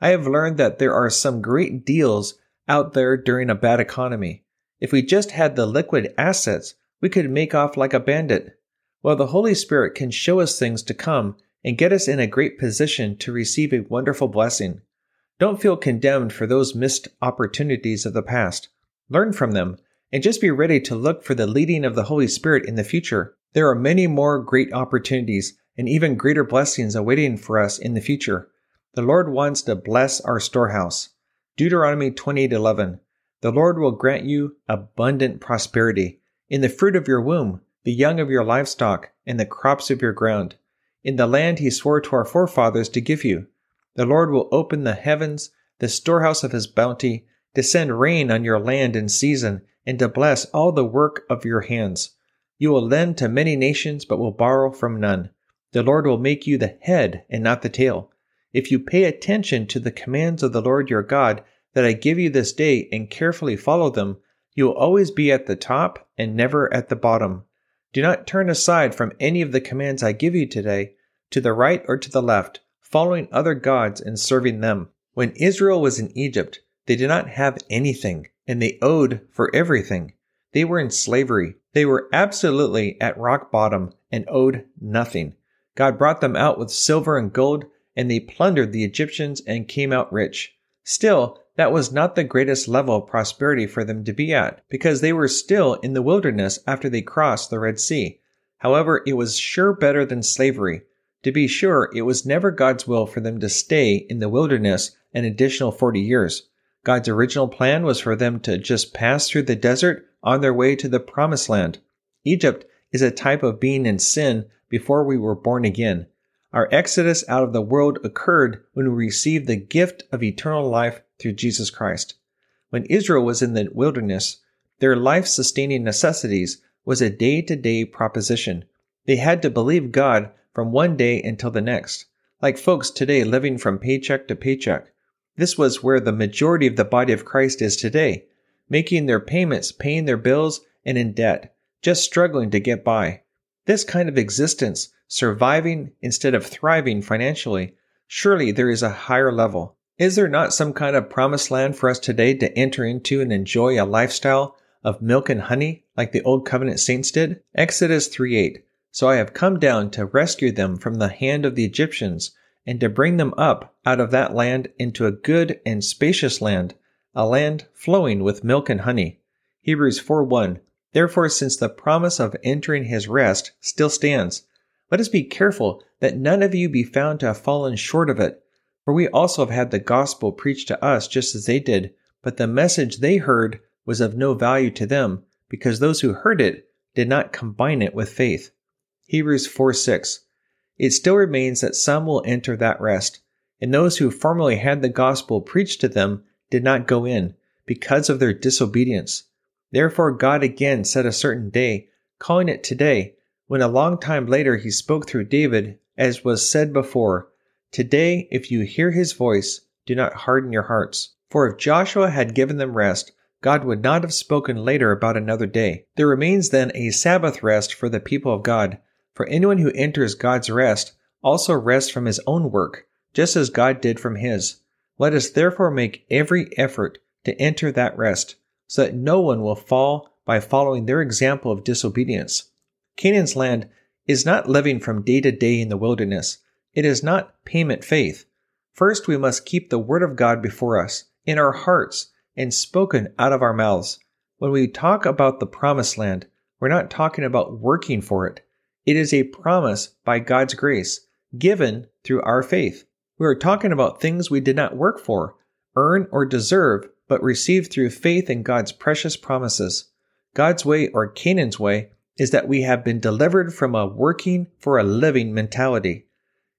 I have learned that there are some great deals out there during a bad economy. If we just had the liquid assets, we could make off like a bandit. Well, the Holy Spirit can show us things to come and get us in a great position to receive a wonderful blessing. Don't feel condemned for those missed opportunities of the past. Learn from them and just be ready to look for the leading of the Holy Spirit in the future. There are many more great opportunities and even greater blessings awaiting for us in the future. The Lord wants to bless our storehouse. Deuteronomy 28:11 The Lord will grant you abundant prosperity in the fruit of your womb, the young of your livestock, and the crops of your ground, in the land he swore to our forefathers to give you. The Lord will open the heavens, the storehouse of his bounty, to send rain on your land in season, and to bless all the work of your hands. You will lend to many nations, but will borrow from none. The Lord will make you the head and not the tail. If you pay attention to the commands of the Lord your God that I give you this day and carefully follow them, you will always be at the top and never at the bottom. Do not turn aside from any of the commands I give you today, to the right or to the left, following other gods and serving them. When Israel was in Egypt, they did not have anything, and they owed for everything. They were in slavery. They were absolutely at rock bottom and owed nothing. God brought them out with silver and gold and they plundered the Egyptians and came out rich. Still, that was not the greatest level of prosperity for them to be at, because they were still in the wilderness after they crossed the Red Sea. However, it was sure better than slavery. To be sure, it was never God's will for them to stay in the wilderness an additional 40 years. God's original plan was for them to just pass through the desert on their way to the promised land. Egypt is a type of being in sin before we were born again. Our exodus out of the world occurred when we received the gift of eternal life through Jesus Christ. When Israel was in the wilderness, their life sustaining necessities was a day to day proposition. They had to believe God from one day until the next, like folks today living from paycheck to paycheck. This was where the majority of the body of Christ is today, making their payments, paying their bills, and in debt, just struggling to get by. This kind of existence surviving instead of thriving financially, surely there is a higher level. Is there not some kind of promised land for us today to enter into and enjoy a lifestyle of milk and honey like the old covenant saints did? Exodus 3:8. So I have come down to rescue them from the hand of the Egyptians and to bring them up out of that land into a good and spacious land, a land flowing with milk and honey. Hebrews 4:1. Therefore since the promise of entering his rest still stands, let us be careful that none of you be found to have fallen short of it. For we also have had the gospel preached to us just as they did, but the message they heard was of no value to them, because those who heard it did not combine it with faith. Hebrews 4 6. It still remains that some will enter that rest, and those who formerly had the gospel preached to them did not go in, because of their disobedience. Therefore God again set a certain day, calling it today, when a long time later he spoke through David, as was said before, Today, if you hear his voice, do not harden your hearts. For if Joshua had given them rest, God would not have spoken later about another day. There remains then a Sabbath rest for the people of God, For anyone who enters God's rest also rests from his own work, just as God did from his. Let us therefore make every effort to enter that rest, so that no one will fall by following their example of disobedience. Canaan's land is not living from day to day in the wilderness. It is not payment faith. First, we must keep the Word of God before us, in our hearts, and spoken out of our mouths. When we talk about the promised land, we're not talking about working for it. It is a promise by God's grace, given through our faith. We are talking about things we did not work for, earn, or deserve, but received through faith in God's precious promises. God's way, or Canaan's way, is that we have been delivered from a working for a living mentality.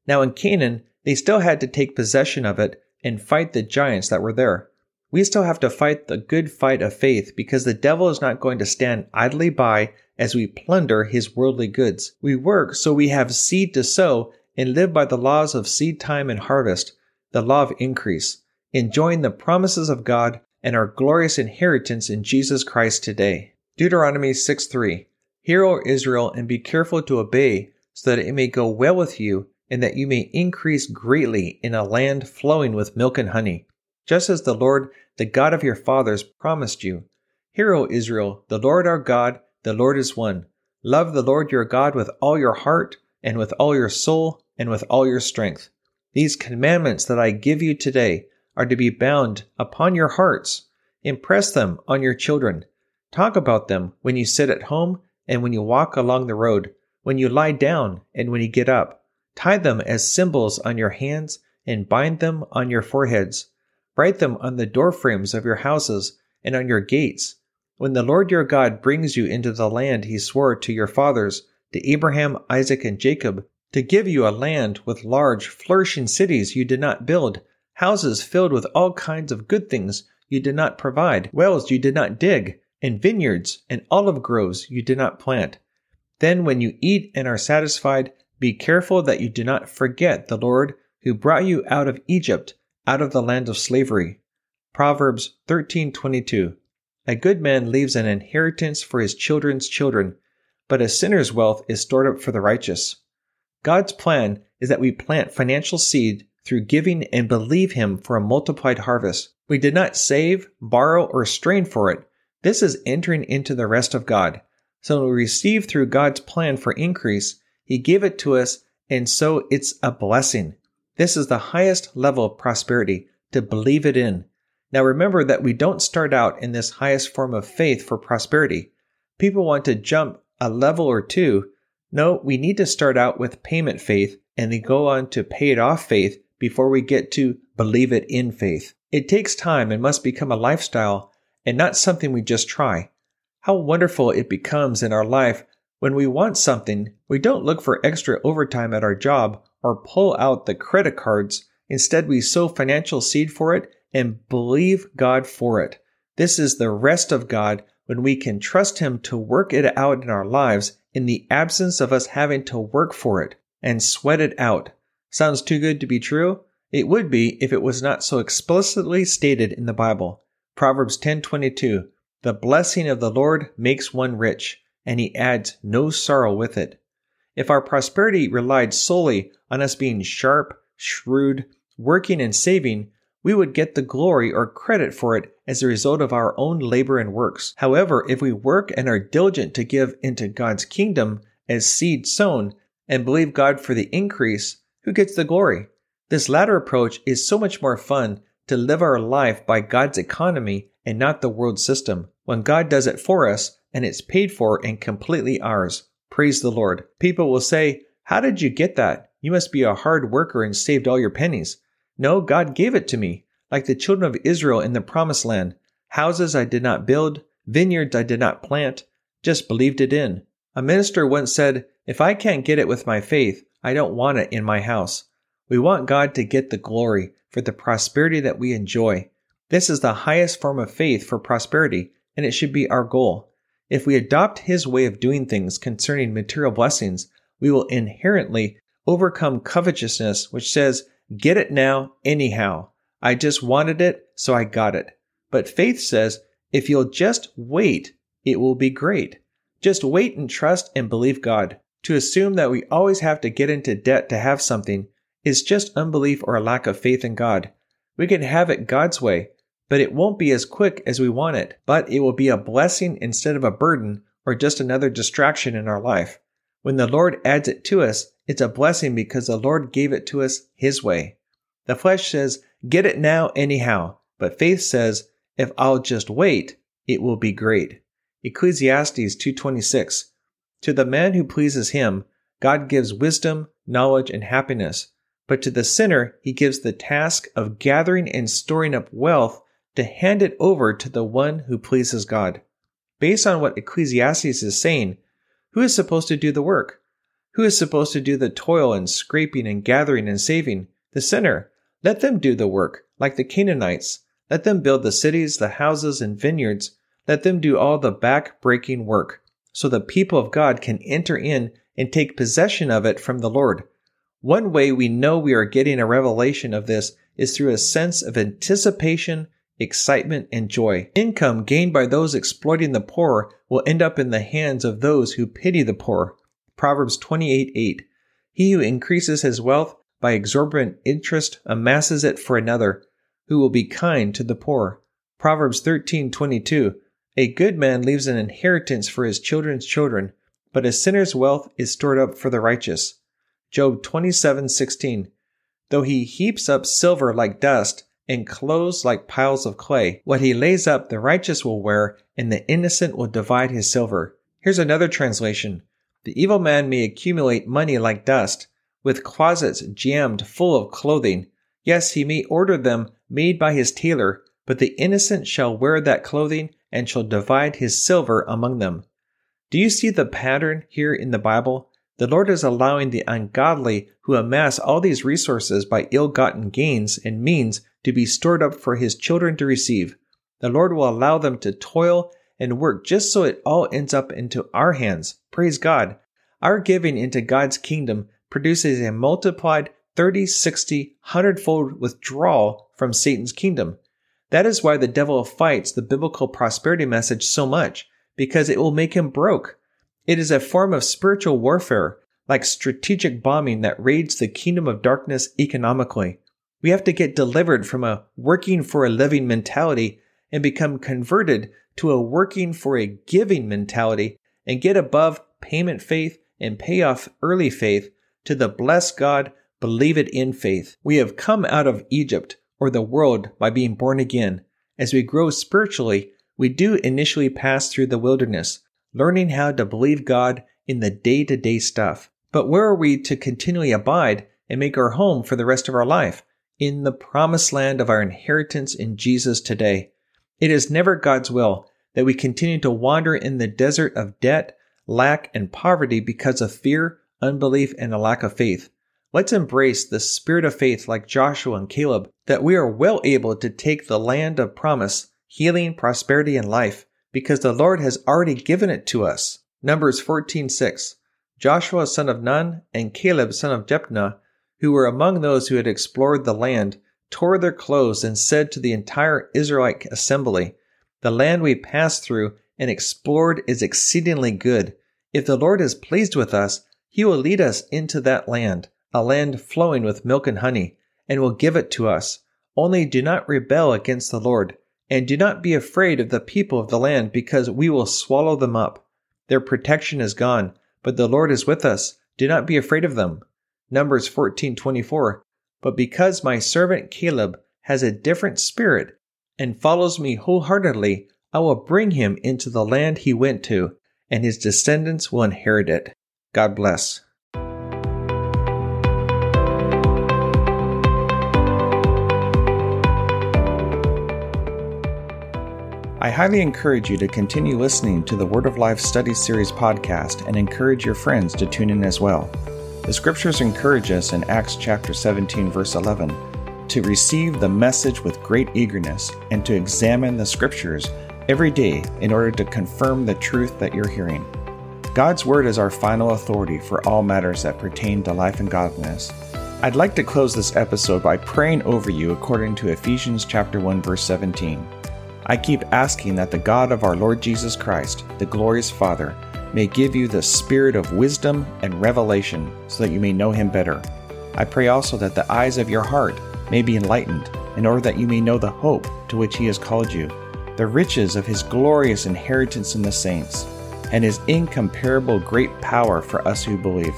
Now, in Canaan, they still had to take possession of it and fight the giants that were there. We still have to fight the good fight of faith because the devil is not going to stand idly by as we plunder his worldly goods. We work so we have seed to sow and live by the laws of seed time and harvest, the law of increase, enjoying the promises of God and our glorious inheritance in Jesus Christ today. Deuteronomy 6 3. Hear, O Israel, and be careful to obey, so that it may go well with you, and that you may increase greatly in a land flowing with milk and honey just as the Lord, the God of your fathers, promised you. Hear, O Israel, the Lord our God, the Lord is one. Love the Lord your God with all your heart, and with all your soul, and with all your strength. These commandments that I give you today are to be bound upon your hearts. Impress them on your children. Talk about them when you sit at home and when you walk along the road, when you lie down and when you get up. Tie them as symbols on your hands and bind them on your foreheads. Write them on the doorframes of your houses and on your gates. When the Lord your God brings you into the land he swore to your fathers, to Abraham, Isaac, and Jacob, to give you a land with large, flourishing cities you did not build, houses filled with all kinds of good things you did not provide, wells you did not dig, and vineyards and olive groves you did not plant. Then, when you eat and are satisfied, be careful that you do not forget the Lord who brought you out of Egypt out of the land of slavery. Proverbs 13:22. A good man leaves an inheritance for his children's children, but a sinner's wealth is stored up for the righteous. God's plan is that we plant financial seed through giving and believe him for a multiplied harvest. We did not save, borrow, or strain for it. This is entering into the rest of God. So when we receive through God's plan for increase, he gave it to us, and so it's a blessing. This is the highest level of prosperity to believe it in. Now remember that we don't start out in this highest form of faith for prosperity. People want to jump a level or two. No, we need to start out with payment faith and then go on to pay it off faith before we get to believe it in faith. It takes time and must become a lifestyle and not something we just try. How wonderful it becomes in our life when we want something, we don't look for extra overtime at our job or pull out the credit cards. Instead, we sow financial seed for it and believe God for it. This is the rest of God when we can trust Him to work it out in our lives in the absence of us having to work for it and sweat it out. Sounds too good to be true? It would be if it was not so explicitly stated in the Bible. Proverbs 10:22 The blessing of the Lord makes one rich, and he adds no sorrow with it. If our prosperity relied solely on us being sharp, shrewd, working, and saving, we would get the glory or credit for it as a result of our own labor and works. However, if we work and are diligent to give into God's kingdom as seed sown and believe God for the increase, who gets the glory? This latter approach is so much more fun to live our life by God's economy and not the world system. When God does it for us and it's paid for and completely ours. Praise the Lord. People will say, How did you get that? You must be a hard worker and saved all your pennies. No, God gave it to me, like the children of Israel in the promised land. Houses I did not build, vineyards I did not plant, just believed it in. A minister once said, If I can't get it with my faith, I don't want it in my house. We want God to get the glory for the prosperity that we enjoy. This is the highest form of faith for prosperity, and it should be our goal. If we adopt his way of doing things concerning material blessings, we will inherently overcome covetousness, which says, Get it now, anyhow. I just wanted it, so I got it. But faith says, If you'll just wait, it will be great. Just wait and trust and believe God. To assume that we always have to get into debt to have something is just unbelief or a lack of faith in God. We can have it God's way, but it won't be as quick as we want it, but it will be a blessing instead of a burden or just another distraction in our life. When the Lord adds it to us, it's a blessing because the Lord gave it to us His way. The flesh says, get it now anyhow, but faith says, if I'll just wait, it will be great. Ecclesiastes 2:26 To the man who pleases him, God gives wisdom, knowledge, and happiness. But to the sinner, he gives the task of gathering and storing up wealth to hand it over to the one who pleases God. Based on what Ecclesiastes is saying, who is supposed to do the work? Who is supposed to do the toil and scraping and gathering and saving? The sinner. Let them do the work, like the Canaanites. Let them build the cities, the houses, and vineyards. Let them do all the back breaking work, so the people of God can enter in and take possession of it from the Lord. One way we know we are getting a revelation of this is through a sense of anticipation, excitement, and joy. Income gained by those exploiting the poor will end up in the hands of those who pity the poor. Proverbs 28 8. He who increases his wealth by exorbitant interest amasses it for another, who will be kind to the poor. Proverbs 13:22 A good man leaves an inheritance for his children's children, but a sinner's wealth is stored up for the righteous. Job 27:16. Though he heaps up silver like dust and clothes like piles of clay, what he lays up the righteous will wear, and the innocent will divide his silver. Here's another translation. The evil man may accumulate money like dust, with closets jammed full of clothing. Yes, he may order them made by his tailor, but the innocent shall wear that clothing and shall divide his silver among them. Do you see the pattern here in the Bible? The Lord is allowing the ungodly who amass all these resources by ill gotten gains and means to be stored up for his children to receive. The Lord will allow them to toil and work just so it all ends up into our hands. Praise God. Our giving into God's kingdom produces a multiplied 30, 60, 100 fold withdrawal from Satan's kingdom. That is why the devil fights the biblical prosperity message so much, because it will make him broke. It is a form of spiritual warfare, like strategic bombing that raids the kingdom of darkness economically. We have to get delivered from a working for a living mentality and become converted to a working for a giving mentality and get above payment faith and pay off early faith to the bless God, believe it in faith. We have come out of Egypt or the world by being born again. As we grow spiritually, we do initially pass through the wilderness, learning how to believe God in the day to day stuff. But where are we to continually abide and make our home for the rest of our life? In the promised land of our inheritance in Jesus today. It is never God's will that we continue to wander in the desert of debt, lack, and poverty because of fear, unbelief, and a lack of faith. Let's embrace the spirit of faith like Joshua and Caleb, that we are well able to take the land of promise, healing, prosperity, and life, because the Lord has already given it to us. Numbers 14:6. Joshua son of Nun and Caleb son of Jephunneh, who were among those who had explored the land, tore their clothes and said to the entire Israelite assembly, "The land we passed through and explored is exceedingly good. If the Lord is pleased with us, he will lead us into that land, a land flowing with milk and honey, and will give it to us. Only do not rebel against the Lord." And do not be afraid of the people of the land, because we will swallow them up. Their protection is gone, but the Lord is with us. Do not be afraid of them. Numbers 14:24. But because my servant Caleb has a different spirit and follows me wholeheartedly, I will bring him into the land he went to, and his descendants will inherit it. God bless. I highly encourage you to continue listening to the Word of Life Study Series podcast and encourage your friends to tune in as well. The scriptures encourage us in Acts chapter 17 verse 11 to receive the message with great eagerness and to examine the scriptures every day in order to confirm the truth that you're hearing. God's Word is our final authority for all matters that pertain to life and godliness. I'd like to close this episode by praying over you according to Ephesians chapter 1 verse 17. I keep asking that the God of our Lord Jesus Christ, the glorious Father, may give you the spirit of wisdom and revelation so that you may know him better. I pray also that the eyes of your heart may be enlightened, in order that you may know the hope to which he has called you, the riches of his glorious inheritance in the saints, and his incomparable great power for us who believe.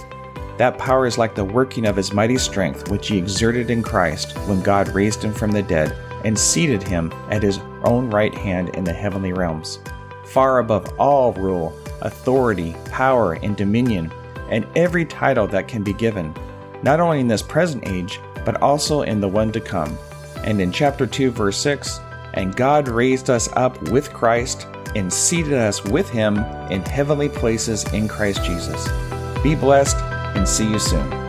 That power is like the working of his mighty strength, which he exerted in Christ when God raised him from the dead and seated him at his own right hand in the heavenly realms, far above all rule, authority, power, and dominion, and every title that can be given, not only in this present age, but also in the one to come. And in chapter 2, verse 6, and God raised us up with Christ and seated us with him in heavenly places in Christ Jesus. Be blessed and see you soon.